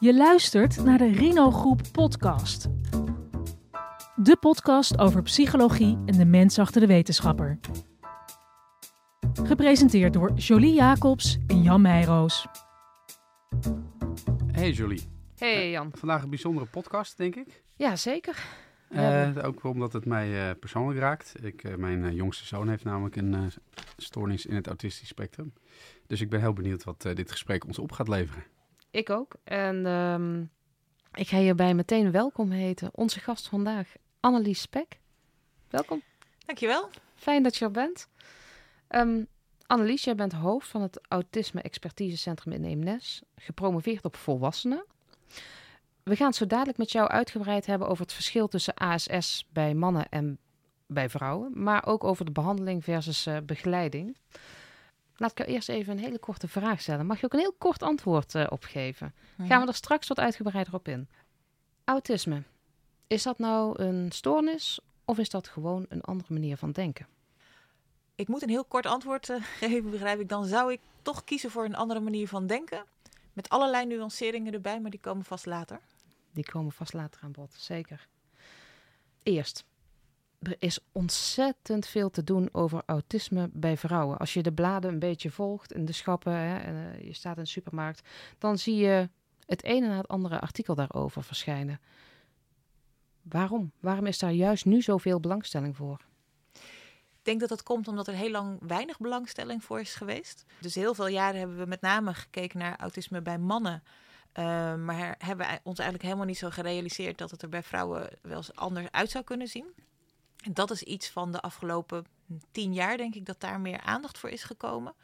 Je luistert naar de Rino Groep podcast. De podcast over psychologie en de mens achter de wetenschapper. Gepresenteerd door Jolie Jacobs en Jan Meijroos. Hey Jolie. Hey Jan. Vandaag een bijzondere podcast, denk ik. Ja, zeker. Uh, ook omdat het mij uh, persoonlijk raakt. Ik, uh, mijn jongste zoon heeft namelijk een stoornis in het autistisch spectrum. Dus ik ben heel benieuwd wat dit gesprek ons op gaat leveren. Ik ook. En um, ik ga hierbij meteen welkom heten. Onze gast vandaag, Annelies Spek. Welkom. Dankjewel. Fijn dat je er bent. Um, Annelies, jij bent hoofd van het Autisme Expertisecentrum in Eemnes. Gepromoveerd op volwassenen. We gaan het zo dadelijk met jou uitgebreid hebben over het verschil tussen ASS bij mannen en bij vrouwen. Maar ook over de behandeling versus uh, begeleiding. Laat ik jou eerst even een hele korte vraag stellen. Mag je ook een heel kort antwoord uh, op geven? Mhm. Gaan we er straks wat uitgebreider op in. Autisme. Is dat nou een stoornis of is dat gewoon een andere manier van denken? Ik moet een heel kort antwoord uh, geven, begrijp ik. Dan zou ik toch kiezen voor een andere manier van denken. Met allerlei nuanceringen erbij, maar die komen vast later. Die komen vast later aan bod, zeker. Eerst, er is ontzettend veel te doen over autisme bij vrouwen. Als je de bladen een beetje volgt in de schappen hè, en uh, je staat in de supermarkt, dan zie je het ene na het andere artikel daarover verschijnen. Waarom? Waarom is daar juist nu zoveel belangstelling voor? Ik denk dat dat komt omdat er heel lang weinig belangstelling voor is geweest. Dus heel veel jaren hebben we met name gekeken naar autisme bij mannen. Uh, maar hebben we ons eigenlijk helemaal niet zo gerealiseerd dat het er bij vrouwen wel eens anders uit zou kunnen zien. En dat is iets van de afgelopen tien jaar, denk ik, dat daar meer aandacht voor is gekomen.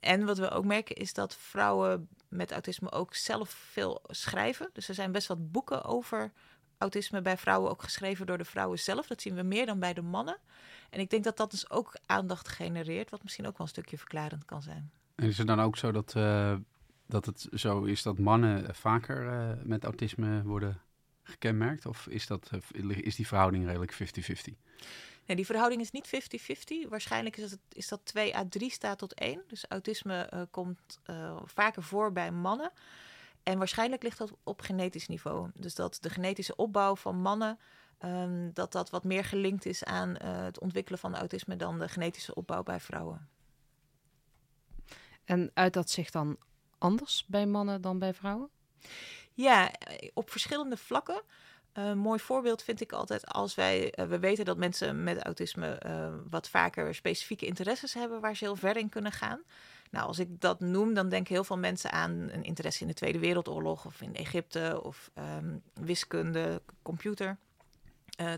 En wat we ook merken is dat vrouwen met autisme ook zelf veel schrijven. Dus er zijn best wat boeken over autisme bij vrouwen ook geschreven door de vrouwen zelf. Dat zien we meer dan bij de mannen. En ik denk dat dat dus ook aandacht genereert, wat misschien ook wel een stukje verklarend kan zijn. En is het dan ook zo dat, uh, dat het zo is dat mannen vaker uh, met autisme worden gekenmerkt? Of is, dat, uh, is die verhouding redelijk 50-50? Nee, die verhouding is niet 50-50. Waarschijnlijk is, het, is dat 2 à 3 staat tot 1. Dus autisme komt vaker voor bij mannen. En waarschijnlijk ligt dat op genetisch niveau. Dus dat de genetische opbouw van mannen Um, dat dat wat meer gelinkt is aan uh, het ontwikkelen van autisme dan de genetische opbouw bij vrouwen. En uit dat zich dan anders bij mannen dan bij vrouwen? Ja, op verschillende vlakken. Een mooi voorbeeld vind ik altijd als wij, uh, we weten dat mensen met autisme uh, wat vaker specifieke interesses hebben waar ze heel ver in kunnen gaan. Nou, als ik dat noem, dan denken heel veel mensen aan een interesse in de Tweede Wereldoorlog of in Egypte of um, wiskunde, computer.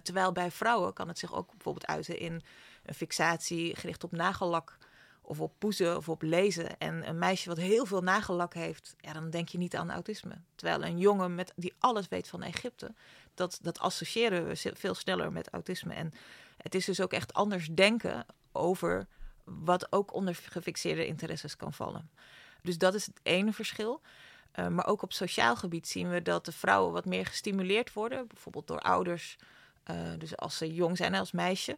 Terwijl bij vrouwen kan het zich ook bijvoorbeeld uiten in een fixatie gericht op nagellak of op poezen of op lezen. En een meisje wat heel veel nagellak heeft, ja, dan denk je niet aan autisme. Terwijl een jongen met, die alles weet van Egypte, dat, dat associëren we veel sneller met autisme. En het is dus ook echt anders denken over wat ook onder gefixeerde interesses kan vallen. Dus dat is het ene verschil. Uh, maar ook op sociaal gebied zien we dat de vrouwen wat meer gestimuleerd worden, bijvoorbeeld door ouders. Uh, dus als ze jong zijn als meisje.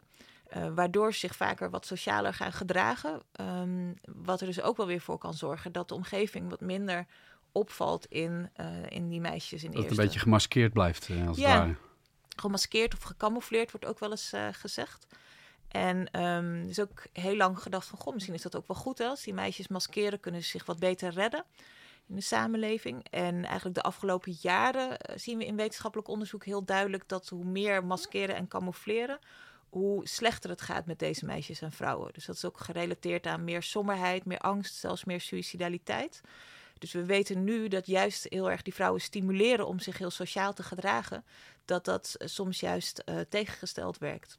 Uh, waardoor ze zich vaker wat socialer gaan gedragen. Um, wat er dus ook wel weer voor kan zorgen dat de omgeving wat minder opvalt in, uh, in die meisjes in Dat het een beetje gemaskeerd blijft, als ja, het ware. gemaskeerd of gecamoufleerd wordt ook wel eens gezegd. En um, er is ook heel lang gedacht van, goh, misschien is dat ook wel goed. Hè? Als die meisjes maskeren, kunnen ze zich wat beter redden in de samenleving. En eigenlijk de afgelopen jaren zien we in wetenschappelijk onderzoek heel duidelijk dat hoe meer maskeren en camoufleren, hoe slechter het gaat met deze meisjes en vrouwen. Dus dat is ook gerelateerd aan meer somberheid, meer angst, zelfs meer suicidaliteit. Dus we weten nu dat juist heel erg die vrouwen stimuleren om zich heel sociaal te gedragen, dat dat soms juist uh, tegengesteld werkt.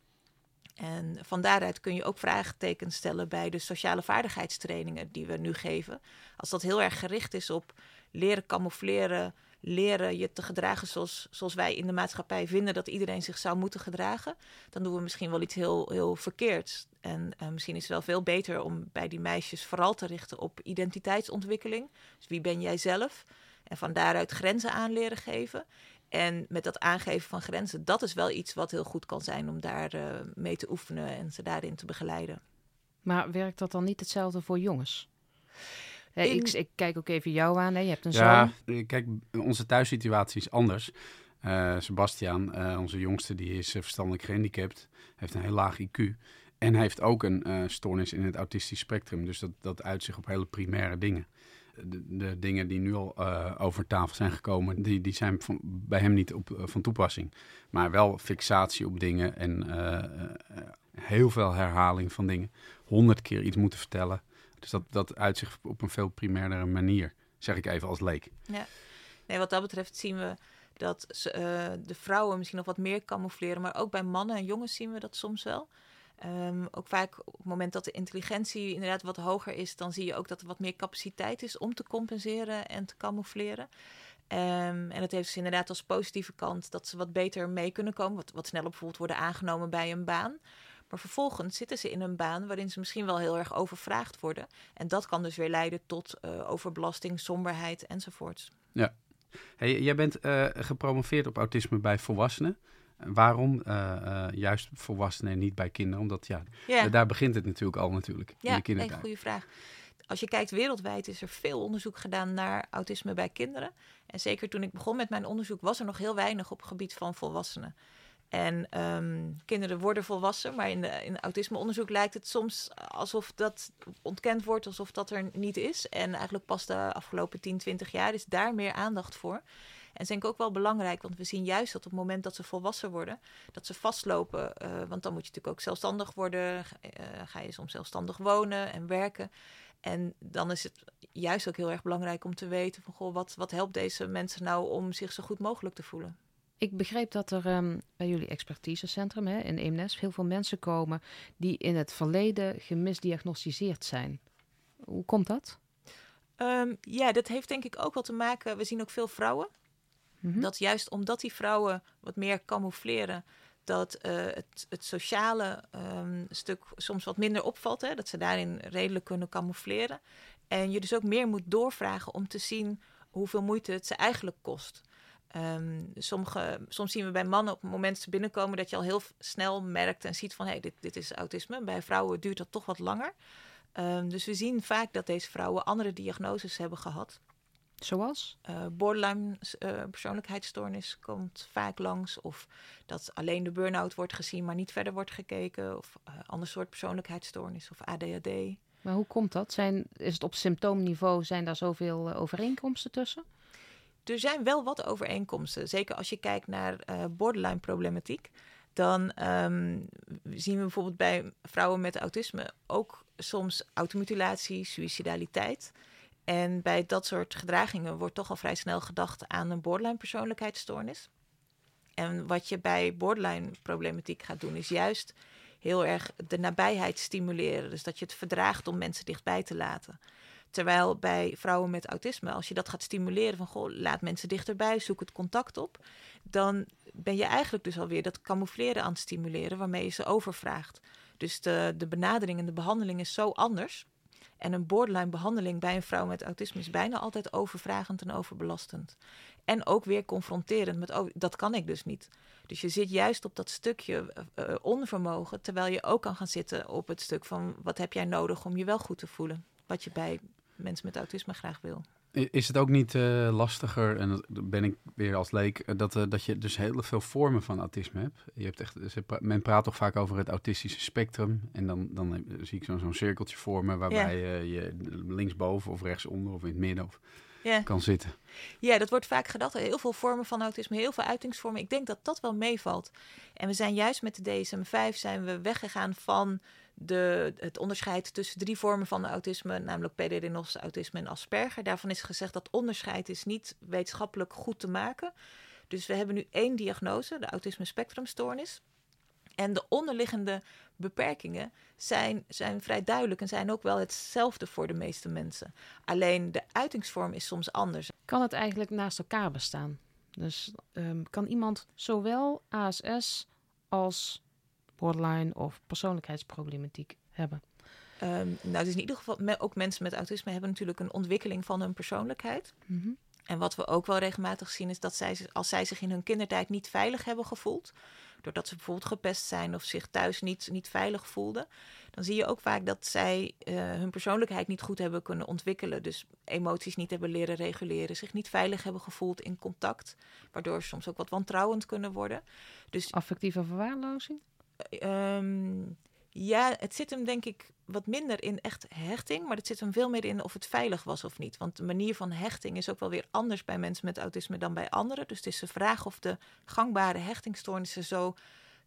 En van daaruit kun je ook vraagtekens stellen bij de sociale vaardigheidstrainingen die we nu geven. Als dat heel erg gericht is op leren camoufleren, leren je te gedragen zoals, zoals wij in de maatschappij vinden dat iedereen zich zou moeten gedragen, dan doen we misschien wel iets heel, heel verkeerds. En uh, misschien is het wel veel beter om bij die meisjes vooral te richten op identiteitsontwikkeling. Dus wie ben jij zelf? En van daaruit grenzen aan leren geven. En met dat aangeven van grenzen, dat is wel iets wat heel goed kan zijn om daar uh, mee te oefenen en ze daarin te begeleiden. Maar werkt dat dan niet hetzelfde voor jongens? Hey, In- ik, ik kijk ook even jou aan. Hè. Je hebt een Ja, zoon. eh, kijk, onze thuissituatie is anders. Eh Sebastian, eh, onze jongste, die is verstandelijk gehandicapt. Heeft een heel laag IQ. En heeft ook een eh, stoornis in het autistisch spectrum. Dus dat, dat uit zich op hele primaire dingen. De, de dingen die nu al eh, over tafel zijn gekomen, die, die zijn van, bij hem niet op, van toepassing. Maar wel fixatie op dingen en eh, eh, heel veel herhaling van dingen. Honderd keer iets moeten vertellen. Dus dat, dat uit zich op een veel primairere manier. Zeg ik even als leek. Nee, wat dat betreft zien we dat eh, de vrouwen misschien nog wat meer camoufleren. Maar ook bij mannen en jongens zien we dat soms wel. Ehm, ook vaak op het moment dat de intelligentie inderdaad wat hoger is, dan zie je ook dat er wat meer capaciteit is om te compenseren en te camoufleren. Ehm, en dat heeft dus inderdaad als positieve kant dat ze wat beter mee kunnen komen, wat, wat sneller bijvoorbeeld worden aangenomen bij een baan. Maar vervolgens zitten ze in een baan waarin ze misschien wel heel erg overvraagd worden. En dat kan dus weer leiden tot eh, overbelasting, somberheid enzovoorts. Hey, jij bent eh, gepromoveerd op autisme bij volwassenen. Waarom eh, juist volwassenen en niet bij kinderen? Omdat ja, Ja. daar begint het natuurlijk al natuurlijk in Ja, de kindertijd. goede vraag. Als je kijkt wereldwijd is er veel onderzoek gedaan naar autisme bij kinderen. En zeker toen ik begon met mijn onderzoek was er nog heel weinig op het gebied van volwassenen. En ehm, kinderen worden volwassen, maar in, de, in autismeonderzoek lijkt het soms alsof dat ontkend wordt, alsof dat er niet is. En eigenlijk pas de afgelopen 10, 20 jaar is daar meer aandacht voor. En dat is denk ook wel belangrijk, want we zien juist dat op het moment dat ze volwassen worden, dat ze vastlopen. eh, want dan moet je natuurlijk ook zelfstandig worden. Ga, eh, ga je soms zelfstandig wonen en werken. En dan is het juist ook heel erg belangrijk om te weten van goh, wat, wat helpt deze mensen nou om zich zo goed mogelijk te voelen. Ik begreep dat er ehm, bij jullie expertisecentrum hè, in Eemnes heel veel mensen komen die in het verleden gemisdiagnosticeerd zijn. Hoe komt dat? Ehm, ja, dat heeft denk ik ook wel te maken. We zien ook veel vrouwen. Mhm. Dat juist omdat die vrouwen wat meer camoufleren, dat eh, het, het sociale ehm, stuk soms wat minder opvalt. Hè? Dat ze daarin redelijk kunnen camoufleren. En je dus ook meer moet doorvragen om te zien hoeveel moeite het ze eigenlijk kost. Ehm, sommige, soms zien we bij mannen op het moment ze binnenkomen dat je al heel snel merkt en ziet van hé, hey, dit, dit is autisme. Bij vrouwen duurt dat toch wat langer. Ehm, dus we zien vaak dat deze vrouwen andere diagnoses hebben gehad. Zoals? Eh, borderline eh, persoonlijkheidsstoornis komt vaak langs. Of dat alleen de burn-out wordt gezien, maar niet verder wordt gekeken. Of eh ander soort persoonlijkheidsstoornis of ADHD. Maar hoe komt dat? Zijn, is het op symptoomniveau, zijn daar zoveel overeenkomsten tussen? Er zijn wel wat overeenkomsten. Zeker als je kijkt naar eh, borderline problematiek. Dan ehm, zien we bijvoorbeeld bij vrouwen met autisme ook soms automutilatie, suïcidaliteit. En bij dat soort gedragingen wordt toch al vrij snel gedacht aan een borderline persoonlijkheidsstoornis. En wat je bij borderline problematiek gaat doen, is juist heel erg de nabijheid stimuleren. Dus dat je het verdraagt om mensen dichtbij te laten. Terwijl bij vrouwen met autisme, als je dat gaat stimuleren van goh, laat mensen dichterbij, zoek het contact op, dan ben je eigenlijk dus alweer dat camoufleren aan het stimuleren waarmee je ze overvraagt. Dus de, de benadering en de behandeling is zo anders. En een borderline behandeling bij een vrouw met autisme is bijna altijd overvragend en overbelastend. En ook weer confronterend met, oh, dat kan ik dus niet. Dus je zit juist op dat stukje eh, eh, onvermogen, terwijl je ook kan gaan zitten op het stuk van, wat heb jij nodig om je wel goed te voelen? Wat je bij mensen met autisme graag wil. Is het ook niet eh, lastiger, en dat ben ik weer als leek, eh, dat, eh, dat je dus heel veel vormen van autisme hebt? Je hebt echt, men praat toch vaak over het autistische spectrum. En dan, dan zie ik zo'n zo'n cirkeltje vormen waarbij je linksboven of rechtsonder of in het midden of, Ja. kan zitten. Ja, dat wordt vaak gedacht. Heel veel vormen van autisme, heel veel uitingsvormen. Ik denk dat dat wel meevalt. En we zijn juist met de DSM-5 zijn we weggegaan van de, het onderscheid tussen drie vormen van autisme, namelijk PDD-NOS, autisme en Asperger. Daarvan is gezegd dat onderscheid is niet wetenschappelijk goed te maken. Dus we hebben nu één diagnose, de autisme spectrumstoornis. En de onderliggende beperkingen zijn, zijn vrij duidelijk en zijn ook wel hetzelfde voor de meeste mensen. Alleen de uitingsvorm is soms anders. Kan het eigenlijk naast elkaar bestaan? Dus ehm, kan iemand zowel ASS als borderline of persoonlijkheidsproblematiek hebben? Ehm, nou, het is in ieder geval, me- ook mensen met autisme hebben natuurlijk een ontwikkeling van hun persoonlijkheid. Mhm. En wat we ook wel regelmatig zien is dat zij, als zij zich in hun kindertijd niet veilig hebben gevoeld, doordat ze bijvoorbeeld gepest zijn of zich thuis niet, niet veilig voelden, dan zie je ook vaak dat zij uh, hun persoonlijkheid niet goed hebben kunnen ontwikkelen. Dus emoties niet hebben leren reguleren, zich niet veilig hebben gevoeld in contact, waardoor ze soms ook wat wantrouwend kunnen worden. Dus, Affectieve verwaarlozing? Um, ja, het zit hem denk ik wat minder in echt hechting, maar het zit hem veel meer in of het veilig was of niet. Want de manier van hechting is ook wel weer anders bij mensen met autisme dan bij anderen. Dus het is de vraag of de gangbare hechtingstoornissen zo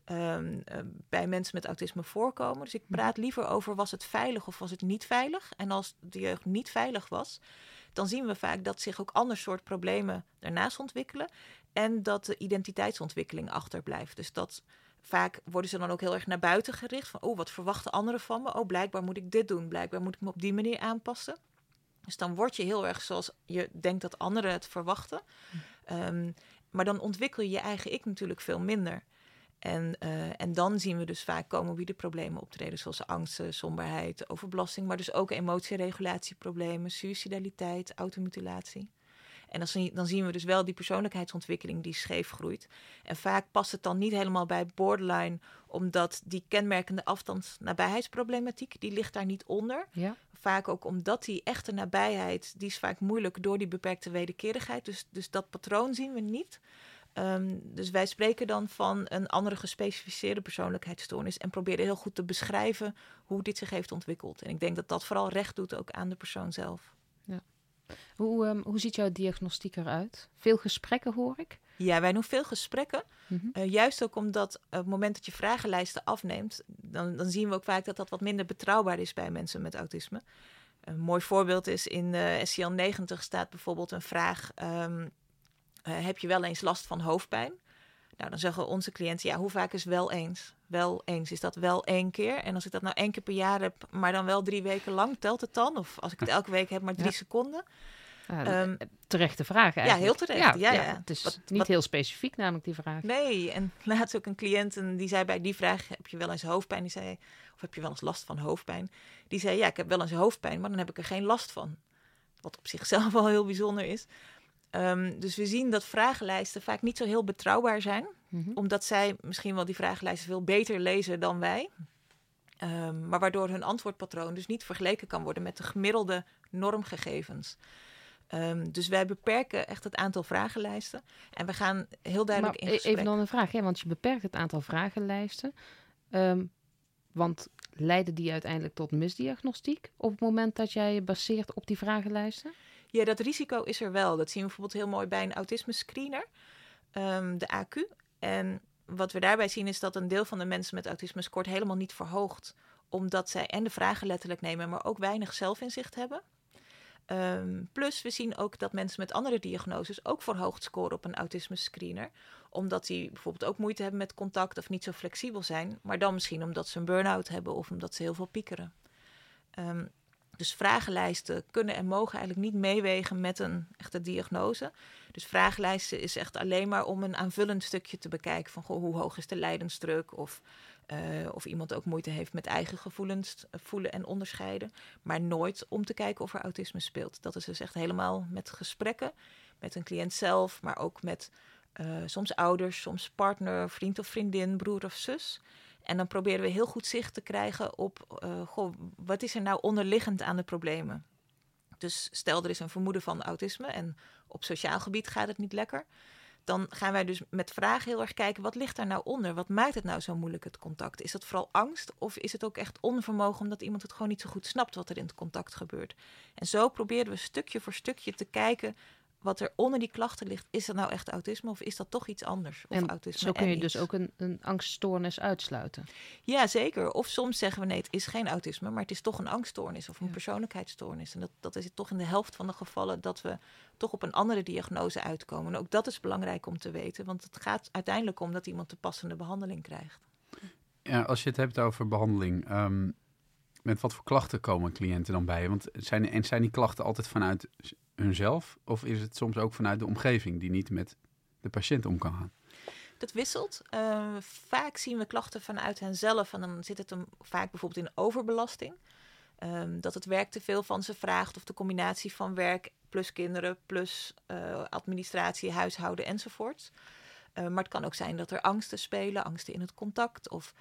um, bij mensen met autisme voorkomen. Dus ik praat liever over was het veilig of was het niet veilig. En als de jeugd niet veilig was, dan zien we vaak dat zich ook ander soort problemen daarnaast ontwikkelen. En dat de identiteitsontwikkeling achterblijft. Dus dat vaak worden ze dan ook heel erg naar buiten gericht. Van, oh, wat verwachten anderen van me? Oh, blijkbaar moet ik dit doen. Blijkbaar moet ik me op die manier aanpassen. Dus dan word je heel erg zoals je denkt dat anderen het verwachten. Ehm, maar dan ontwikkel je je eigen ik natuurlijk veel minder. En, uh, en dan zien we dus vaak komen wie de problemen optreden, zoals angsten, somberheid, overbelasting, maar dus ook emotieregulatieproblemen, suicidaliteit, automutilatie. En dan, dan zien we dus wel die persoonlijkheidsontwikkeling die scheef groeit. En vaak past het dan niet helemaal bij borderline, omdat die kenmerkende afstand-nabijheidsproblematiek, die ligt daar niet onder. Ja. Vaak ook omdat die echte nabijheid, die is vaak moeilijk door die beperkte wederkerigheid. Dus, dus dat patroon zien we niet. Ehm, dus wij spreken dan van een andere gespecificeerde persoonlijkheidsstoornis en proberen heel goed te beschrijven hoe dit zich heeft ontwikkeld. En ik denk dat dat vooral recht doet ook aan de persoon zelf. Hoe, um, hoe ziet jouw diagnostiek eruit? Veel gesprekken hoor ik. Ja, wij doen veel gesprekken. Mhm. Eh, juist ook omdat op het moment dat je vragenlijsten afneemt, dan, dan zien we ook vaak dat dat wat minder betrouwbaar is bij mensen met autisme. Een mooi voorbeeld is in SCL 90 staat bijvoorbeeld een vraag: um, heb je wel eens last van hoofdpijn? Nou, dan zeggen onze cliënten, ja, hoe vaak is wel eens? Wel eens, is dat wel één keer? En als ik dat nou één keer per jaar heb, maar dan wel drie weken lang, telt het dan? Of als ik het elke week heb, maar drie seconden? Ja, um, terechte vraag eigenlijk. Ja, heel terecht. Ja, ja, Het is niet heel specifiek namelijk die vraag. Nee, en laatst ook een cliënt en die zei bij die vraag, heb je wel eens hoofdpijn? Die zei, of heb je wel eens last van hoofdpijn? Die zei, ja, ik heb wel eens hoofdpijn, maar dan heb ik er geen last van. Wat op zichzelf wel heel bijzonder is. Um, dus we zien dat vragenlijsten vaak niet zo heel betrouwbaar zijn. Mhm. Omdat zij misschien wel die vragenlijsten veel beter lezen dan wij. Um, maar waardoor hun antwoordpatroon dus niet vergeleken kan worden met de gemiddelde normgegevens. Um, dus wij beperken echt het aantal vragenlijsten. En we gaan heel duidelijk maar in gesprek. Even dan een vraag, hè? want je beperkt het aantal vragenlijsten. Um, want leiden die uiteindelijk tot misdiagnostiek op het moment dat jij je baseert op die vragenlijsten? Ja, dat risico is er wel. Dat zien we bijvoorbeeld heel mooi bij een autisme screener, um, de AQ. En wat we daarbij zien is dat een deel van de mensen met autisme scoort helemaal niet verhoogt. Omdat zij en de vragen letterlijk nemen, maar ook weinig zelfinzicht hebben. Um, plus, we zien ook dat mensen met andere diagnoses ook verhoogd scoren op een autisme screener. Omdat die bijvoorbeeld ook moeite hebben met contact of niet zo flexibel zijn. Maar dan misschien omdat ze een burn-out hebben of omdat ze heel veel piekeren. Um, dus vragenlijsten kunnen en mogen eigenlijk niet meewegen met een echte diagnose. Dus vragenlijsten is echt alleen maar om een aanvullend stukje te bekijken van goh, hoe hoog is de lijdensdruk of uh, of iemand ook moeite heeft met eigen gevoelens eh, voelen en onderscheiden. Maar nooit om te kijken of er autisme speelt. Dat is dus echt helemaal met gesprekken met een cliënt zelf, maar ook met uh, soms ouders, soms partner, vriend of vriendin, broer of zus. En dan proberen we heel goed zicht te krijgen op, uh, goh, wat is er nou onderliggend aan de problemen? Dus stel er is een vermoeden van autisme en op sociaal gebied gaat het niet lekker. Dan gaan wij dus met vragen heel erg kijken, wat ligt daar nou onder? Wat maakt het nou zo moeilijk, het contact? Is dat vooral angst of is het ook echt onvermogen omdat iemand het gewoon niet zo goed snapt wat er in het contact gebeurt? En zo proberen we stukje voor stukje te kijken wat er onder die klachten ligt, is dat nou echt autisme of is dat toch iets anders? Of en autisme zo kun je dus ook een, een angststoornis uitsluiten. Ja, zeker. Of soms zeggen we nee, het is geen autisme, maar het is toch een angststoornis of een persoonlijkheidsstoornis. En dat, dat is het toch in de helft van de gevallen dat we toch op een andere diagnose uitkomen. En ook dat is belangrijk om te weten, want het gaat uiteindelijk om dat iemand de passende behandeling krijgt. Ja, als je het hebt over behandeling, um, met wat voor klachten komen cliënten dan bij? Want zijn, en zijn die klachten altijd vanuit hunzelf? Of is het soms ook vanuit de omgeving die niet met de patiënt om kan gaan? Dat wisselt. Uh, vaak zien we klachten vanuit henzelf en dan zit het hem vaak bijvoorbeeld in overbelasting. Um, dat het werk te veel van ze vraagt of de combinatie van werk plus kinderen plus uh, administratie, huishouden enzovoort. Uh, maar het kan ook zijn dat er angsten spelen, angsten in het contact of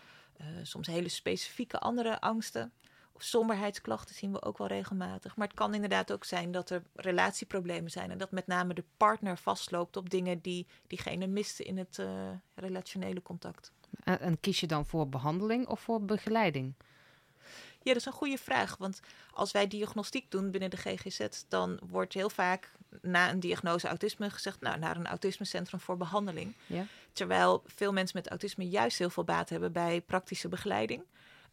soms hele specifieke andere angsten. Somberheidsklachten zien we ook wel regelmatig. Maar het kan inderdaad ook zijn dat er relatieproblemen zijn. En dat met name de partner vastloopt op dingen die diegene miste in het uh, relationele contact. En, en, kies je dan voor behandeling of voor begeleiding? Ja, dat is een goede vraag. Want als wij diagnostiek doen binnen de GGZ, dan wordt heel vaak na een diagnose autisme gezegd, nou, naar een autismecentrum voor behandeling. Ja. Terwijl veel mensen met autisme juist heel veel baat hebben bij praktische begeleiding.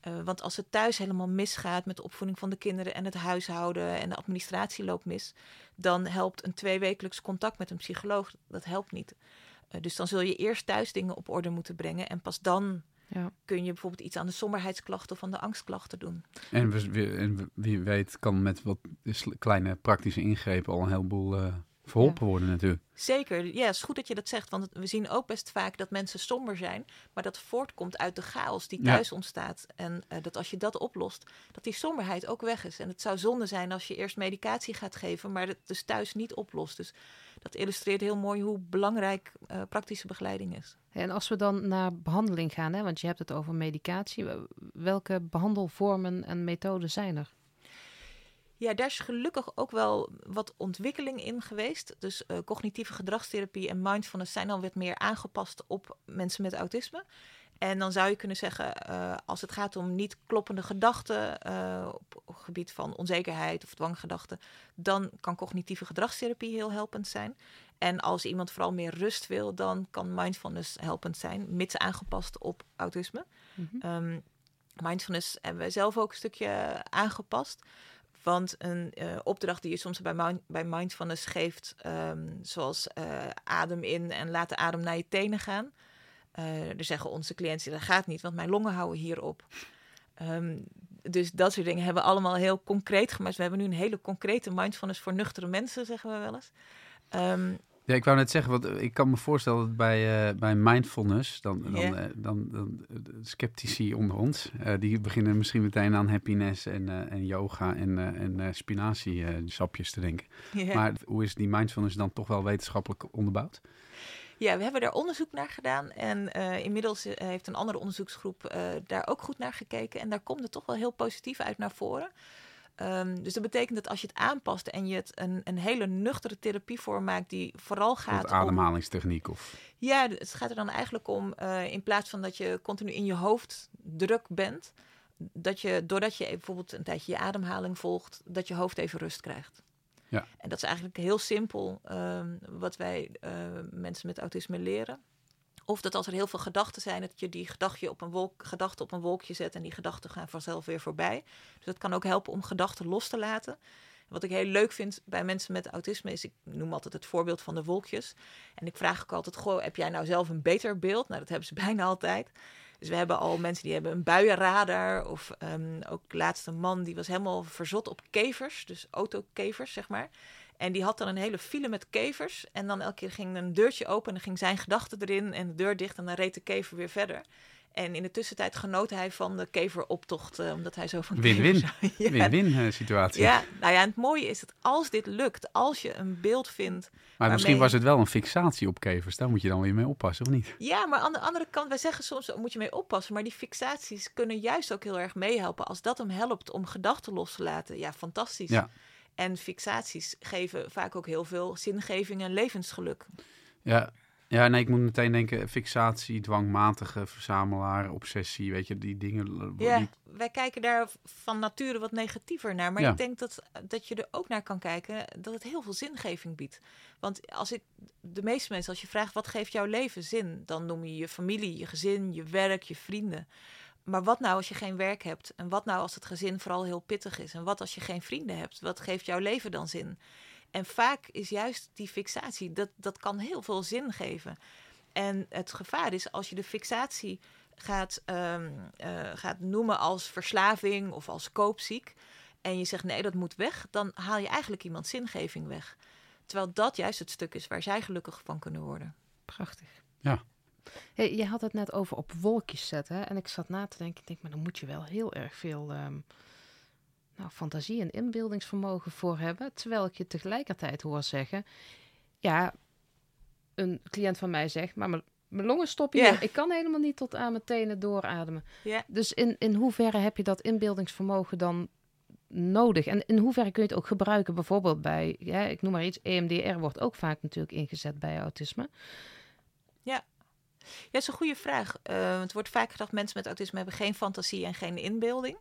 Uh, want als het thuis helemaal misgaat met de opvoeding van de kinderen en het huishouden en de administratie loopt mis, dan helpt een tweewekelijks contact met een psycholoog, dat helpt niet. Uh, dus dan zul je eerst thuis dingen op orde moeten brengen en pas dan ja. kun je bijvoorbeeld iets aan de somberheidsklachten of aan de angstklachten doen. En, we, en wie weet kan met wat kleine praktische ingrepen al een heleboel uh, verholpen worden natuurlijk. Zeker, ja, het is goed dat je dat zegt. Want we zien ook best vaak dat mensen somber zijn, maar dat voortkomt uit de chaos die thuis ontstaat. En uh, dat als je dat oplost, dat die somberheid ook weg is. En het zou zonde zijn als je eerst medicatie gaat geven, maar het dus thuis niet oplost. Dus dat illustreert heel mooi hoe belangrijk uh, praktische begeleiding is. En als we dan naar behandeling gaan, hè, want je hebt het over medicatie, welke behandelvormen en methoden zijn er? Ja, daar is gelukkig ook wel wat ontwikkeling in geweest. Dus uh, cognitieve gedragstherapie en mindfulness zijn al wat meer aangepast op mensen met autisme. En dan zou je kunnen zeggen, uh, als het gaat om niet kloppende gedachten uh, op, op gebied van onzekerheid of dwanggedachten, dan kan cognitieve gedragstherapie heel helpend zijn. En als iemand vooral meer rust wil, dan kan mindfulness helpend zijn, mits aangepast op autisme. Mm -hmm. um, mindfulness hebben we zelf ook een stukje aangepast. Want een uh, opdracht die je soms bij, bij mindfulness geeft, um, zoals uh, adem in en laat de adem naar je tenen gaan. Uh, er zeggen onze cliënten, dat gaat niet, want mijn longen houden hierop. Um, dus dat soort dingen hebben we allemaal heel concreet gemaakt. We hebben nu een hele concrete mindfulness voor nuchtere mensen, zeggen we wel eens. Um, ja, ik wou net zeggen, want ik kan me voorstellen dat bij, uh, bij mindfulness, dan, dan, yeah. uh, dan, dan, sceptici onder ons, uh, die beginnen misschien meteen aan happiness en, en yoga en, en spinazie-sapjes te denken. Yeah. Maar hoe is die mindfulness dan toch wel wetenschappelijk onderbouwd? Ja, we hebben daar onderzoek naar gedaan. En uh, inmiddels heeft een andere onderzoeksgroep uh, daar ook goed naar gekeken. En daar komt het toch wel heel positief uit naar voren. Um, dus dat betekent dat als je het aanpast en je het een, een hele nuchtere therapievorm maakt die vooral gaat. Om ademhalingstechniek of. Ja, het gaat er dan eigenlijk om, uh, in plaats van dat je continu in je hoofd druk bent, dat je doordat je bijvoorbeeld een tijdje je ademhaling volgt, dat je hoofd even rust krijgt. Ja. En dat is eigenlijk heel simpel um, wat wij uh, mensen met autisme leren. Of dat als er heel veel gedachten zijn, dat je die gedachte op een, gedachte op een wolkje zet en die gedachten gaan vanzelf weer voorbij. Dus dat kan ook helpen om gedachten los te laten. Wat ik heel leuk vind bij mensen met autisme is, ik noem altijd het voorbeeld van de wolkjes. En ik vraag ook altijd, goh, heb jij nou zelf een beter beeld? Nou, dat hebben ze bijna altijd. Dus we hebben al mensen die hebben een buienradar. Of um, ook laatste man, die was helemaal verzot op kevers. Dus autokevers, zeg maar. En die had dan een hele file met kevers. En dan elke keer ging een deurtje open en dan ging zijn gedachte erin en de deur dicht en dan reed de kever weer verder. En in de tussentijd genoot hij van de keveroptocht, uh, omdat hij zo van Win-win. ja. Win-win uh, situatie. Ja, nou ja, en het mooie is dat als dit lukt, als je een beeld vindt... Maar waarmee... misschien was het wel een fixatie op kevers, daar moet je dan weer mee oppassen, of niet? Ja, maar aan de andere kant, wij zeggen soms, moet je mee oppassen. Maar die fixaties kunnen juist ook heel erg meehelpen. Als dat hem helpt om gedachten los te laten, ja, fantastisch. Ja. En fixaties geven vaak ook heel veel zingeving en levensgeluk. Ja, ja, nee, ik moet meteen denken, fixatie, dwangmatige verzamelaar, obsessie, weet je, die dingen. Ja, wij kijken daar van nature wat negatiever naar. Maar ja. ik denk dat, dat je er ook naar kan kijken dat het heel veel zingeving biedt. Want als ik, de meeste mensen, als je vraagt wat geeft jouw leven zin, dan noem je je familie, je gezin, je werk, je vrienden. Maar wat nou als je geen werk hebt? En wat nou als het gezin vooral heel pittig is? En wat als je geen vrienden hebt? Wat geeft jouw leven dan zin? En vaak is juist die fixatie, dat, dat kan heel veel zin geven. En het gevaar is als je de fixatie gaat, um, uh, gaat noemen als verslaving of als koopziek. En je zegt nee, dat moet weg. Dan haal je eigenlijk iemand zingeving weg. Terwijl dat juist het stuk is waar zij gelukkig van kunnen worden. Prachtig. Ja. Hey, je had het net over op wolkjes zetten. En ik zat na te denken, ik denk, maar dan moet je wel heel erg veel um, nou, fantasie en inbeeldingsvermogen voor hebben. Terwijl ik je tegelijkertijd hoor zeggen, ja, een cliënt van mij zegt, maar mijn longen stoppen hier. Ik kan helemaal niet tot aan mijn tenen doorademen. Dus in, in hoeverre heb je dat inbeeldingsvermogen dan nodig? En in hoeverre kun je het ook gebruiken? Bijvoorbeeld bij, ja, ik noem maar iets, EMDR wordt ook vaak natuurlijk ingezet bij autisme. Ja, dat is een goede vraag. Eh, het wordt vaak gedacht, mensen met autisme hebben geen fantasie en geen inbeelding.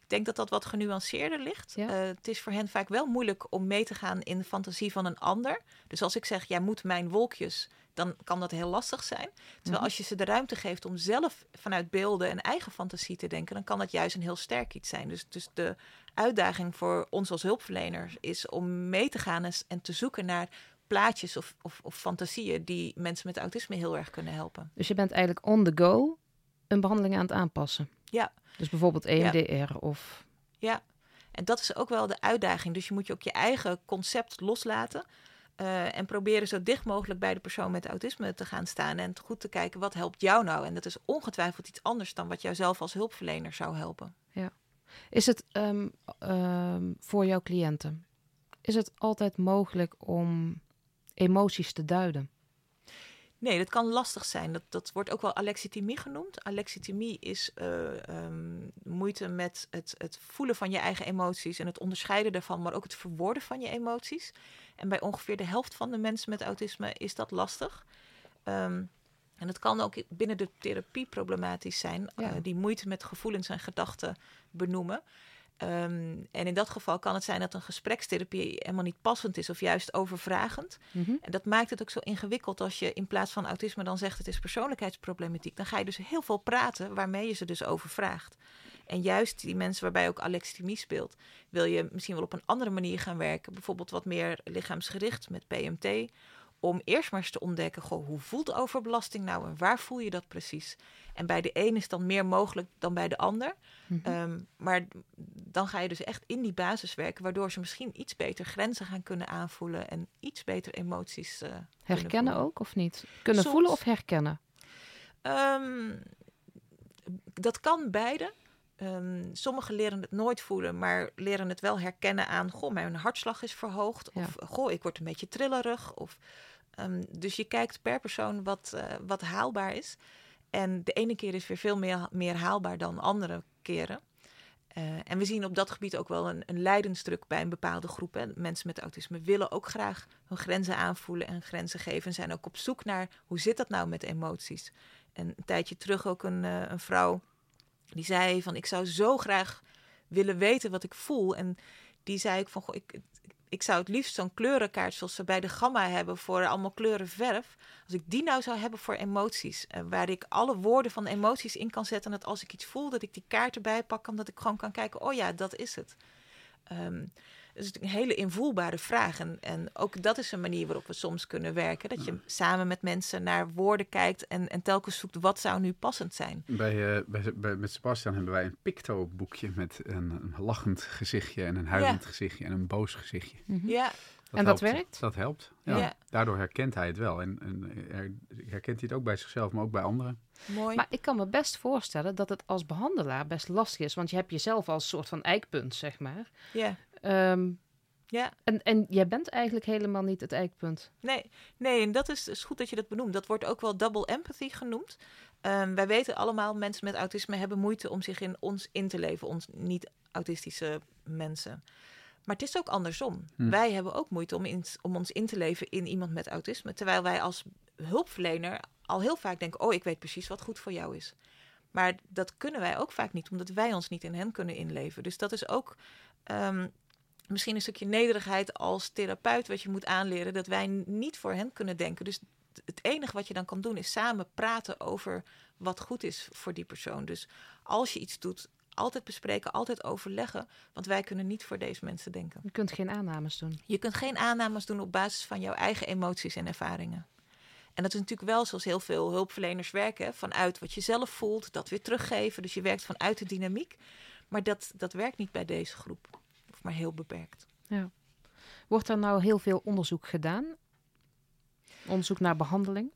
Ik denk dat dat wat genuanceerder ligt. Ja. Eh, het is voor hen vaak wel moeilijk om mee te gaan in de fantasie van een ander. Dus als ik zeg, jij moet mijn wolkjes, dan kan dat heel lastig zijn. Terwijl Mhm. als je ze de ruimte geeft om zelf vanuit beelden en eigen fantasie te denken, dan kan dat juist een heel sterk iets zijn. Dus, dus de uitdaging voor ons als hulpverleners is om mee te gaan en te zoeken naar plaatjes of, of, of fantasieën die mensen met autisme heel erg kunnen helpen. Dus je bent eigenlijk on the go een behandeling aan het aanpassen. Ja. Dus bijvoorbeeld EMDR of... Ja, en dat is ook wel de uitdaging. Dus je moet je ook je eigen concept loslaten. eh, en proberen zo dicht mogelijk bij de persoon met autisme te gaan staan. En goed te kijken wat helpt jou nou. En dat is ongetwijfeld iets anders dan wat jou zelf als hulpverlener zou helpen. Is het ehm, ehm, voor jouw cliënten, is het altijd mogelijk om emoties te duiden? Nee, dat kan lastig zijn. Dat, dat wordt ook wel alexithymie genoemd. Alexithymie is eh, ehm, moeite met het, het voelen van je eigen emoties en het onderscheiden daarvan, maar ook het verwoorden van je emoties. En bij ongeveer de helft van de mensen met autisme is dat lastig. Ehm, en het kan ook binnen de therapie problematisch zijn, Ja. eh, die moeite met gevoelens en gedachten benoemen. Ehm, en in dat geval kan het zijn dat een gesprekstherapie helemaal niet passend is of juist overvragend. Mhm. En dat maakt het ook zo ingewikkeld als je in plaats van autisme dan zegt het is persoonlijkheidsproblematiek. Dan ga je dus heel veel praten waarmee je ze dus overvraagt. En juist die mensen waarbij ook alexithymie speelt, wil je misschien wel op een andere manier gaan werken. Bijvoorbeeld wat meer lichaamsgericht met PMT. Om eerst maar eens te ontdekken, goh, hoe voelt overbelasting nou en waar voel je dat precies? En bij de een is dan meer mogelijk dan bij de ander. Mhm. Ehm, maar dan ga je dus echt in die basis werken, waardoor ze misschien iets beter grenzen gaan kunnen aanvoelen en iets beter emoties. eh, Herkennen ook of niet? Kunnen Soms. voelen of herkennen? Ehm, dat kan beide. Ehm, sommigen leren het nooit voelen, maar leren het wel herkennen aan: goh, mijn hartslag is verhoogd. Ja. Of goh, ik word een beetje trillerig. Of, dus je kijkt per persoon wat, eh, wat haalbaar is. En de ene keer is weer veel meer, meer haalbaar dan andere keren. Eh, en we zien op dat gebied ook wel een, een lijdensdruk bij een bepaalde groep. Hè. Mensen met autisme willen ook graag hun grenzen aanvoelen en grenzen geven. En zijn ook op zoek naar hoe zit dat nou met emoties. En een tijdje terug ook een, eh, een vrouw die zei van ik zou zo graag willen weten wat ik voel. En die zei ik van goh, ik, ik zou het liefst zo'n kleurenkaart zoals ze bij de Gamma hebben voor allemaal kleuren verf. Als ik die nou zou hebben voor emoties, eh, waar ik alle woorden van emoties in kan zetten. En dat als ik iets voel, dat ik die kaart erbij pak, omdat ik gewoon kan kijken, oh ja, dat is het. Ehm is een hele invoelbare vraag. En, en ook dat is een manier waarop we soms kunnen werken. Dat je samen met mensen naar woorden kijkt en, en telkens zoekt wat zou nu passend zijn. Bij, eh, bij, bij- met Sebastian hebben wij een picto-boekje met een, een lachend gezichtje en een huilend gezichtje en een boos gezichtje. Mhm. Ja, En dat helpt. werkt? Dat helpt. Ja. Ja. Daardoor herkent hij het wel. En, en er, herkent hij het ook bij zichzelf, maar ook bij anderen. mooi. Maar ik kan me best voorstellen dat het als behandelaar best lastig is. Want je hebt jezelf als soort van eikpunt, zeg maar. ja. Ehm, Ja, en, en jij bent eigenlijk helemaal niet het eikpunt. nee, nee, en dat is, is goed dat je dat benoemt. Dat wordt ook wel double empathy genoemd. Ehm, wij weten allemaal, mensen met autisme hebben moeite om zich in ons in te leven, ons niet-autistische mensen. Maar het is ook andersom. Hm. Wij hebben ook moeite om, in, om ons in te leven in iemand met autisme. Terwijl wij als hulpverlener al heel vaak denken: Oh, ik weet precies wat goed voor jou is. Maar dat kunnen wij ook vaak niet, omdat wij ons niet in hen kunnen inleven. Dus dat is ook ehm, misschien een stukje nederigheid als therapeut wat je moet aanleren, dat wij niet voor hen kunnen denken. Dus het enige wat je dan kan doen is samen praten over wat goed is voor die persoon. Dus als je iets doet, altijd bespreken, altijd overleggen, want wij kunnen niet voor deze mensen denken. Je kunt geen aannames doen. Je kunt geen aannames doen op basis van jouw eigen emoties en ervaringen. En dat is natuurlijk wel zoals heel veel hulpverleners werken, vanuit wat je zelf voelt, dat weer teruggeven. Dus je werkt vanuit de dynamiek. Maar dat, dat werkt niet bij deze groep, maar heel beperkt. Wordt er nou heel veel onderzoek gedaan? Onderzoek naar behandeling?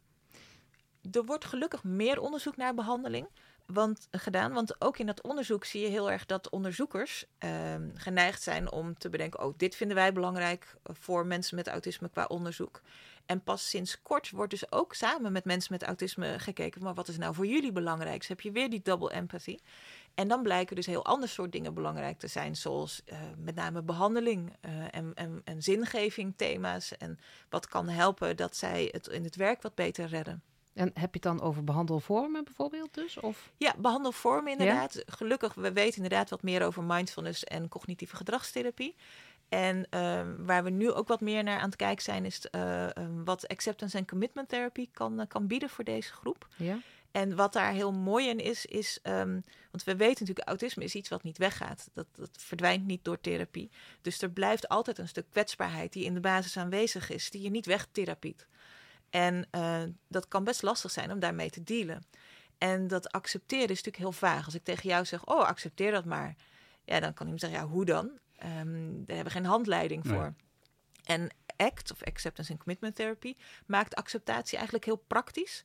Er wordt gelukkig meer onderzoek naar behandeling want, gedaan. Want ook in dat onderzoek zie je heel erg dat onderzoekers ehm, geneigd zijn om te bedenken: oh, dit vinden wij belangrijk voor mensen met autisme qua onderzoek. En pas sinds kort wordt dus ook samen met mensen met autisme gekeken, maar wat is nou voor jullie belangrijk? Dus heb je weer die double empathy. En dan blijken dus heel ander soort dingen belangrijk te zijn, zoals uh, met name behandeling uh, en, en, en zingeving thema's. En wat kan helpen dat zij het in het werk wat beter redden. En heb je het dan over behandelvormen bijvoorbeeld dus? Of? Ja, behandelvormen inderdaad. Ja? Gelukkig, we weten inderdaad wat meer over mindfulness en cognitieve gedragstherapie. En uh, waar we nu ook wat meer naar aan het kijken zijn, is uh, wat acceptance en commitment therapy kan, kan bieden voor deze groep. Ja. En wat daar heel mooi in is, is um, want we weten natuurlijk, autisme is iets wat niet weggaat. Dat, dat verdwijnt niet door therapie. Dus er blijft altijd een stuk kwetsbaarheid die in de basis aanwezig is, die je niet wegtherapiet. En uh, dat kan best lastig zijn om daarmee te dealen. En dat accepteren is natuurlijk heel vaag. Als ik tegen jou zeg, oh, accepteer dat maar. Ja, dan kan iemand zeggen, ja, hoe dan? Um, daar hebben we geen handleiding voor. Nee. En ACT, of Acceptance and Commitment Therapy, maakt acceptatie eigenlijk heel praktisch.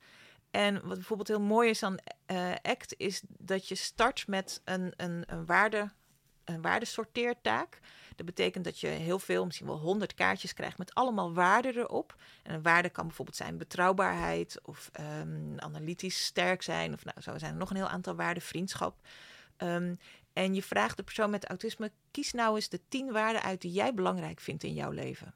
En wat bijvoorbeeld heel mooi is aan uh, ACT, is dat je start met een, een, een, waarde, een waardesorteertaak. Dat betekent dat je heel veel, misschien wel honderd kaartjes krijgt met allemaal waarden erop. En een waarde kan bijvoorbeeld zijn betrouwbaarheid of um, analytisch sterk zijn. Of nou, zo zijn er nog een heel aantal waarden, vriendschap. Um, en je vraagt de persoon met autisme: kies nou eens de tien waarden uit die jij belangrijk vindt in jouw leven.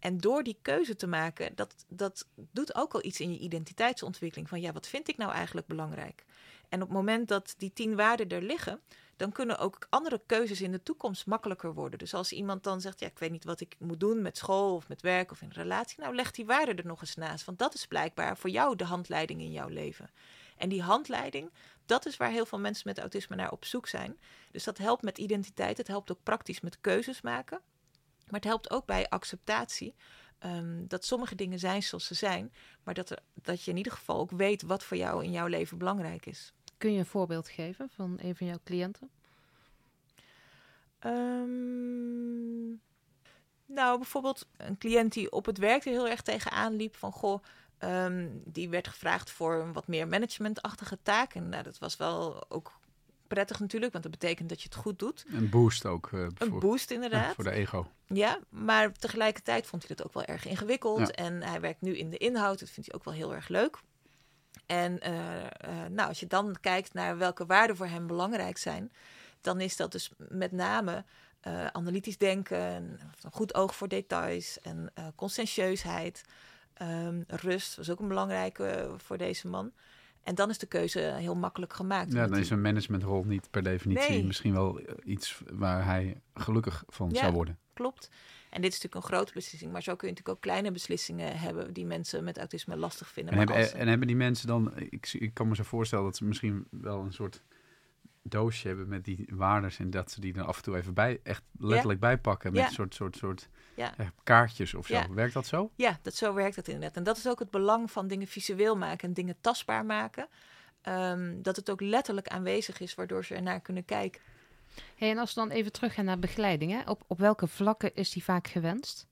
En door die keuze te maken, dat, dat doet ook al iets in je identiteitsontwikkeling. Van ja, wat vind ik nou eigenlijk belangrijk? En op het moment dat die tien waarden er liggen, dan kunnen ook andere keuzes in de toekomst makkelijker worden. Dus als iemand dan zegt, ja, ik weet niet wat ik moet doen met school of met werk of in een relatie, nou leg die waarden er nog eens naast. Want dat is blijkbaar voor jou de handleiding in jouw leven. En die handleiding, dat is waar heel veel mensen met autisme naar op zoek zijn. Dus dat helpt met identiteit, het helpt ook praktisch met keuzes maken. Maar het helpt ook bij acceptatie. Um, dat sommige dingen zijn zoals ze zijn, maar dat, er, dat je in ieder geval ook weet wat voor jou in jouw leven belangrijk is. Kun je een voorbeeld geven van een van jouw cliënten? Um, nou, bijvoorbeeld een cliënt die op het werk er heel erg tegenaan liep van goh. Um, die werd gevraagd voor een wat meer managementachtige taak. En nou, dat was wel ook prettig natuurlijk, want dat betekent dat je het goed doet. Een boost ook. Uh, een voor, boost inderdaad. Ja, voor de ego. Ja, maar tegelijkertijd vond hij dat ook wel erg ingewikkeld. Ja. En hij werkt nu in de inhoud, dat vindt hij ook wel heel erg leuk. En uh, uh, nou, als je dan kijkt naar welke waarden voor hem belangrijk zijn, dan is dat dus met name analytisch denken, een goed oog voor details en conscientieusheid. Um, rust was ook een belangrijke voor deze man. En dan is de keuze heel makkelijk gemaakt. Ja, dan is een managementrol niet per definitie nee. misschien wel iets waar hij gelukkig van ja, zou worden. Klopt. En dit is natuurlijk een grote beslissing, maar zo kun je natuurlijk ook kleine beslissingen hebben die mensen met autisme lastig vinden. En, hebben, als... en hebben die mensen dan, ik, ik kan me zo voorstellen dat ze misschien wel een soort doosje hebben met die waardes en dat ze die er af en toe even bij, echt letterlijk ja. bijpakken met Ja. een soort, soort, soort Ja. eh, kaartjes of zo. Ja. Werkt dat zo? Ja, dat, zo werkt het inderdaad. En dat is ook het belang van dingen visueel maken en dingen tastbaar maken. Ehm, dat het ook letterlijk aanwezig is, waardoor ze ernaar kunnen kijken. Hey, en als we dan even teruggaan naar begeleiding, hè? Op, op welke vlakken is die vaak gewenst?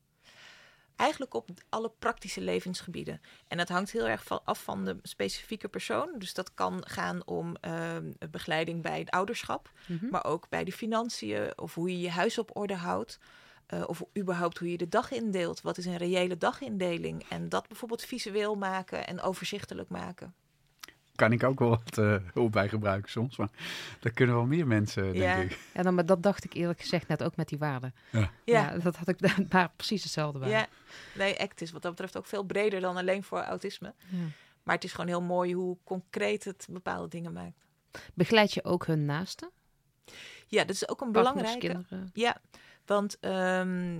Eigenlijk op alle praktische levensgebieden. En dat hangt heel erg van, af van de specifieke persoon. Dus dat kan gaan om ehm, begeleiding bij het ouderschap, Mhm. maar ook bij de financiën of hoe je je huis op orde houdt. eh, of überhaupt hoe je de dag indeelt. Wat is een reële dagindeling? En dat bijvoorbeeld visueel maken en overzichtelijk maken. Kan ik ook wel wat eh, hulp bij gebruiken soms. Maar dat kunnen wel meer mensen, denk Ja. ik. Ja, dan, maar dat dacht ik eerlijk gezegd net ook met die waarden. Ja. Ja, dat had ik daar precies hetzelfde bij. ja. nee, ACT is wat dat betreft ook veel breder dan alleen voor autisme. Ja. Maar het is gewoon heel mooi hoe concreet het bepaalde dingen maakt. Begeleid je ook hun naasten? Ja, dat is ook een Partners, belangrijke. kinderen? Ja, want ehm,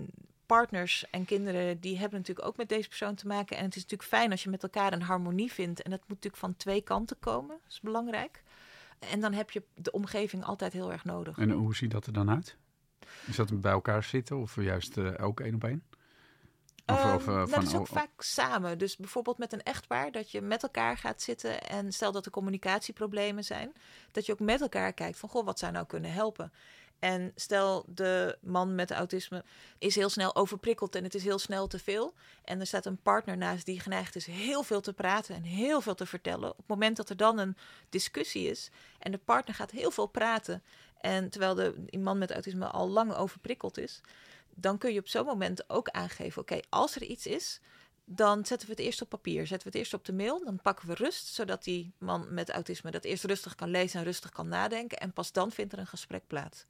partners en kinderen die hebben natuurlijk ook met deze persoon te maken. En het is natuurlijk fijn als je met elkaar een harmonie vindt. En dat moet natuurlijk van twee kanten komen. Dat is belangrijk. En dan heb je de omgeving altijd heel erg nodig. En hoe ziet dat er dan uit? Is dat bij elkaar zitten of juist eh, ook één op één? Of, Ehm, of, eh, nou, van, dat is ook oh, vaak samen. Dus bijvoorbeeld met een echtpaar, dat je met elkaar gaat zitten en stel dat er communicatieproblemen zijn, dat je ook met elkaar kijkt van, goh, wat zou nou kunnen helpen? En stel de man met autisme is heel snel overprikkeld en het is heel snel te veel. En er staat een partner naast die geneigd is heel veel te praten en heel veel te vertellen. Op het moment dat er dan een discussie is en de partner gaat heel veel praten. En terwijl de man met autisme al lang overprikkeld is, dan kun je op zo'n moment ook aangeven: oké, als er iets is, dan zetten we het eerst op papier, zetten we het eerst op de mail. Dan pakken we rust, zodat die man met autisme dat eerst rustig kan lezen en rustig kan nadenken. En pas dan vindt er een gesprek plaats.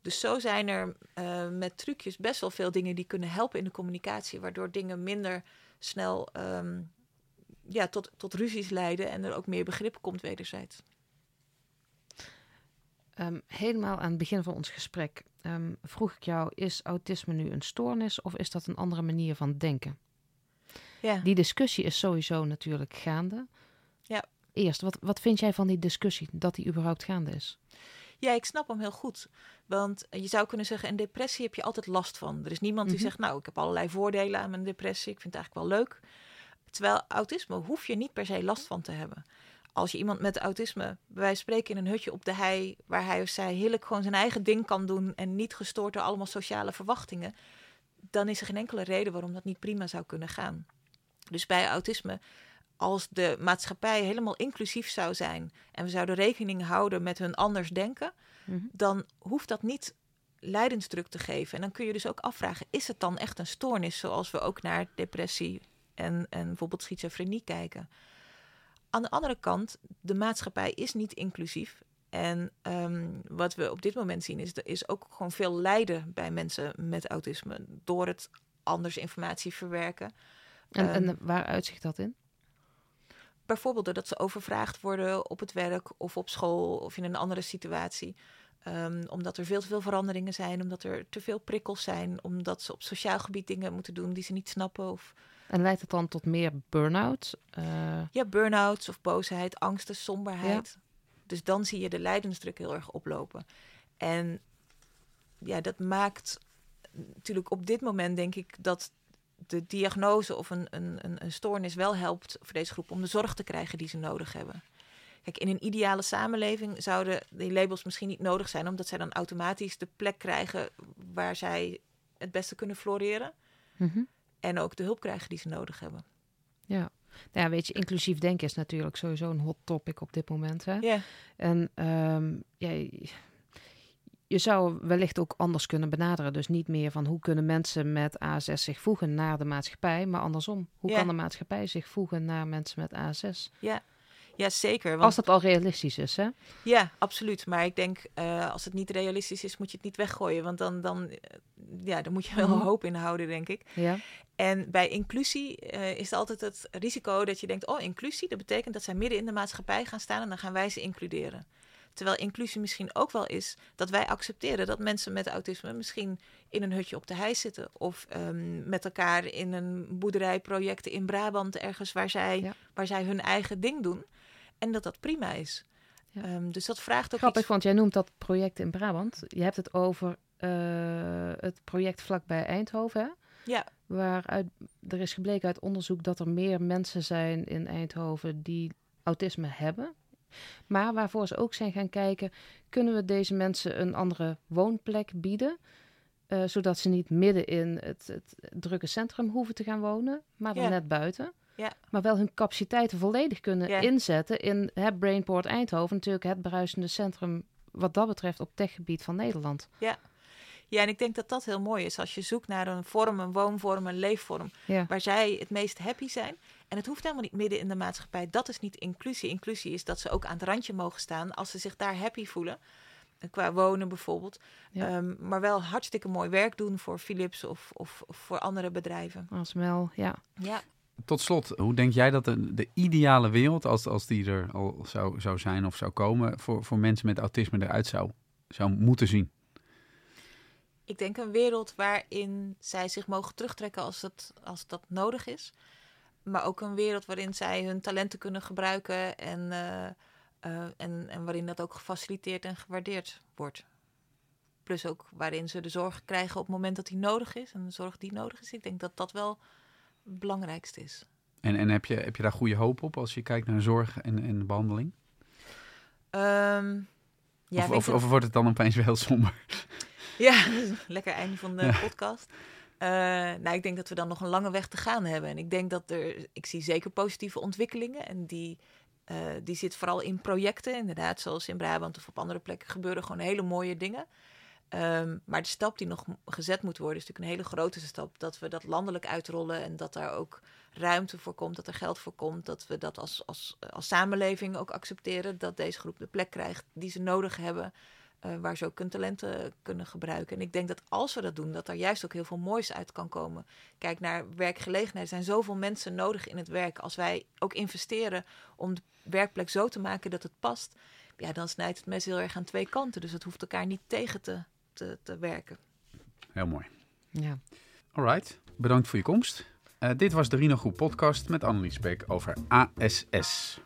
Dus zo zijn er uh, met trucjes best wel veel dingen die kunnen helpen in de communicatie, waardoor dingen minder snel um, ja, tot, tot ruzies leiden en er ook meer begrip komt wederzijds. Um, helemaal aan het begin van ons gesprek um, vroeg ik jou: is autisme nu een stoornis of is dat een andere manier van denken? Ja. Die discussie is sowieso natuurlijk gaande. Ja. Eerst, wat, wat vind jij van die discussie, dat die überhaupt gaande is? Ja, ik snap hem heel goed. Want je zou kunnen zeggen, een depressie heb je altijd last van. Er is niemand die Mhm. zegt, nou, ik heb allerlei voordelen aan mijn depressie. Ik vind het eigenlijk wel leuk. Terwijl autisme hoef je niet per se last van te hebben. Als je iemand met autisme, bij wijze van spreken in een hutje op de hei, waar hij of zij heerlijk gewoon zijn eigen ding kan doen en niet gestoord door allemaal sociale verwachtingen, dan is er geen enkele reden waarom dat niet prima zou kunnen gaan. Dus bij autisme, als de maatschappij helemaal inclusief zou zijn en we zouden rekening houden met hun anders denken, Mhm. dan hoeft dat niet lijdensdruk te geven. En dan kun je dus ook afvragen, is het dan echt een stoornis zoals we ook naar depressie en, en bijvoorbeeld schizofrenie kijken? Aan de andere kant, de maatschappij is niet inclusief. En ehm, wat we op dit moment zien, is er is ook gewoon veel lijden bij mensen met autisme door het anders informatie verwerken. En, Ehm, en waar uitzicht dat in? Bijvoorbeeld doordat ze overvraagd worden op het werk of op school of in een andere situatie. Ehm, omdat er veel te veel veranderingen zijn, omdat er te veel prikkels zijn, omdat ze op sociaal gebied dingen moeten doen die ze niet snappen. Of En leidt het dan tot meer burn-out? Eh, ja, burn-outs of boosheid, angsten, somberheid. Dus dan zie je de lijdensdruk heel erg oplopen. En ja, dat maakt natuurlijk op dit moment denk ik dat de diagnose of een, een, een, een stoornis wel helpt voor deze groep om de zorg te krijgen die ze nodig hebben. Kijk, in een ideale samenleving zouden die labels misschien niet nodig zijn, omdat zij dan automatisch de plek krijgen waar zij het beste kunnen floreren. mhm. En ook de hulp krijgen die ze nodig hebben. Ja. Nou ja, weet je, inclusief denken is natuurlijk sowieso een hot topic op dit moment. Hè? Ja, En ehm, ja, je- zou wellicht ook anders kunnen benaderen. Dus niet meer van hoe kunnen mensen met ASS zich voegen naar de maatschappij, maar andersom. Hoe Ja. kan de maatschappij zich voegen naar mensen met ASS? ja zeker. Want Als dat al realistisch is, hè? Ja, absoluut. Maar ik denk, eh, als het niet realistisch is, moet je het niet weggooien. Want dan, dan, eh, ja, dan moet je wel Mhm. hoop in houden, denk ik. Ja. En bij inclusie eh, is er altijd het risico dat je denkt... oh, inclusie, dat betekent dat zij midden in de maatschappij gaan staan... en dan gaan wij ze includeren. Terwijl inclusie misschien ook wel is dat wij accepteren... dat mensen met autisme misschien in een hutje op de hei zitten... of ehm, met elkaar in een boerderijproject in Brabant... ergens waar zij, Ja. waar zij hun eigen ding doen. En dat dat prima is. Ja. Ehm, dus dat vraagt ook Grappig, iets... want jij noemt dat project in Brabant. Je hebt het over eh, het project vlakbij Eindhoven, hè? Ja, Waaruit er is gebleken uit onderzoek dat er meer mensen zijn in Eindhoven die autisme hebben. Maar waarvoor ze ook zijn gaan kijken, kunnen we deze mensen een andere woonplek bieden? eh, zodat ze niet midden in het, het drukke centrum hoeven te gaan wonen, maar Ja. net buiten. Ja. Maar wel hun capaciteiten volledig kunnen Ja. inzetten in het Brainport Eindhoven. Natuurlijk het bruisende centrum wat dat betreft op techgebied van Nederland. ja, en ik denk dat dat heel mooi is. Als je zoekt naar een vorm, een woonvorm, een leefvorm... Ja. waar zij het meest happy zijn. En het hoeft helemaal niet midden in de maatschappij. Dat is niet inclusie. Inclusie is dat ze ook aan het randje mogen staan... als ze zich daar happy voelen. En Qua wonen bijvoorbeeld. Ja. Ehm, maar wel hartstikke mooi werk doen voor Philips of, of, of voor andere bedrijven. Als Mel, ja. Ja, Tot slot, hoe denk jij dat de, de ideale wereld, als, als die er al zou, zou zijn of zou komen, voor, voor mensen met autisme eruit zou, zou moeten zien? ik denk een wereld waarin zij zich mogen terugtrekken als, het, als dat nodig is. Maar ook een wereld waarin zij hun talenten kunnen gebruiken en, eh, eh, en, en waarin dat ook gefaciliteerd en gewaardeerd wordt. Plus ook waarin ze de zorg krijgen op het moment dat die nodig is en de zorg die nodig is. Ik denk dat dat wel het belangrijkste is. En, en heb, je, heb je daar goede hoop op als je kijkt naar zorg en, en behandeling? Ehm, ja, of, of, wordt het dan opeens heel somber? Ja, lekker einde van de Ja. podcast. Eh, nou, ik denk dat we dan nog een lange weg te gaan hebben. En ik denk dat er, ik zie zeker positieve ontwikkelingen. En die, eh, die zit vooral in projecten, inderdaad, zoals in Brabant of op andere plekken gebeuren gewoon hele mooie dingen. Ehm, maar de stap die nog gezet moet worden, is natuurlijk een hele grote stap. Dat we dat landelijk uitrollen en dat daar ook ruimte voor komt, dat er geld voor komt. Dat we dat als, als, als samenleving ook accepteren. Dat deze groep de plek krijgt die ze nodig hebben. Eh, waar ze ook hun talenten kunnen gebruiken. En ik denk dat als we dat doen, dat er juist ook heel veel moois uit kan komen. Kijk naar werkgelegenheid. Er zijn zoveel mensen nodig in het werk. Als wij ook investeren om de werkplek zo te maken dat het past. Ja, dan snijdt het mes heel erg aan twee kanten. Dus het hoeft elkaar niet tegen te, te, te werken. Heel mooi. Ja. Alright, bedankt voor je komst. Eh, dit was de Rino Groep podcast met Annelies Beek over ASS.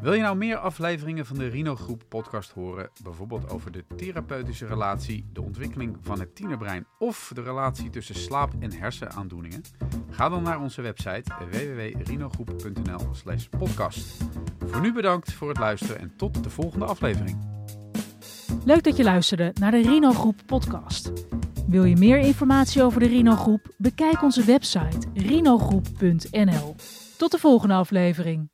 Wil je nou meer afleveringen van de Rino Groep podcast horen, bijvoorbeeld over de therapeutische relatie, de ontwikkeling van het tienerbrein of de relatie tussen slaap- en hersenaandoeningen? Ga dan naar onze website www.rinogroep.nl/slash podcast. Voor nu bedankt voor het luisteren en tot de volgende aflevering. Leuk dat je luisterde naar de Rino Groep podcast. Wil je meer informatie over de Rino Groep? Bekijk onze website rinogroep.nl. Tot de volgende aflevering.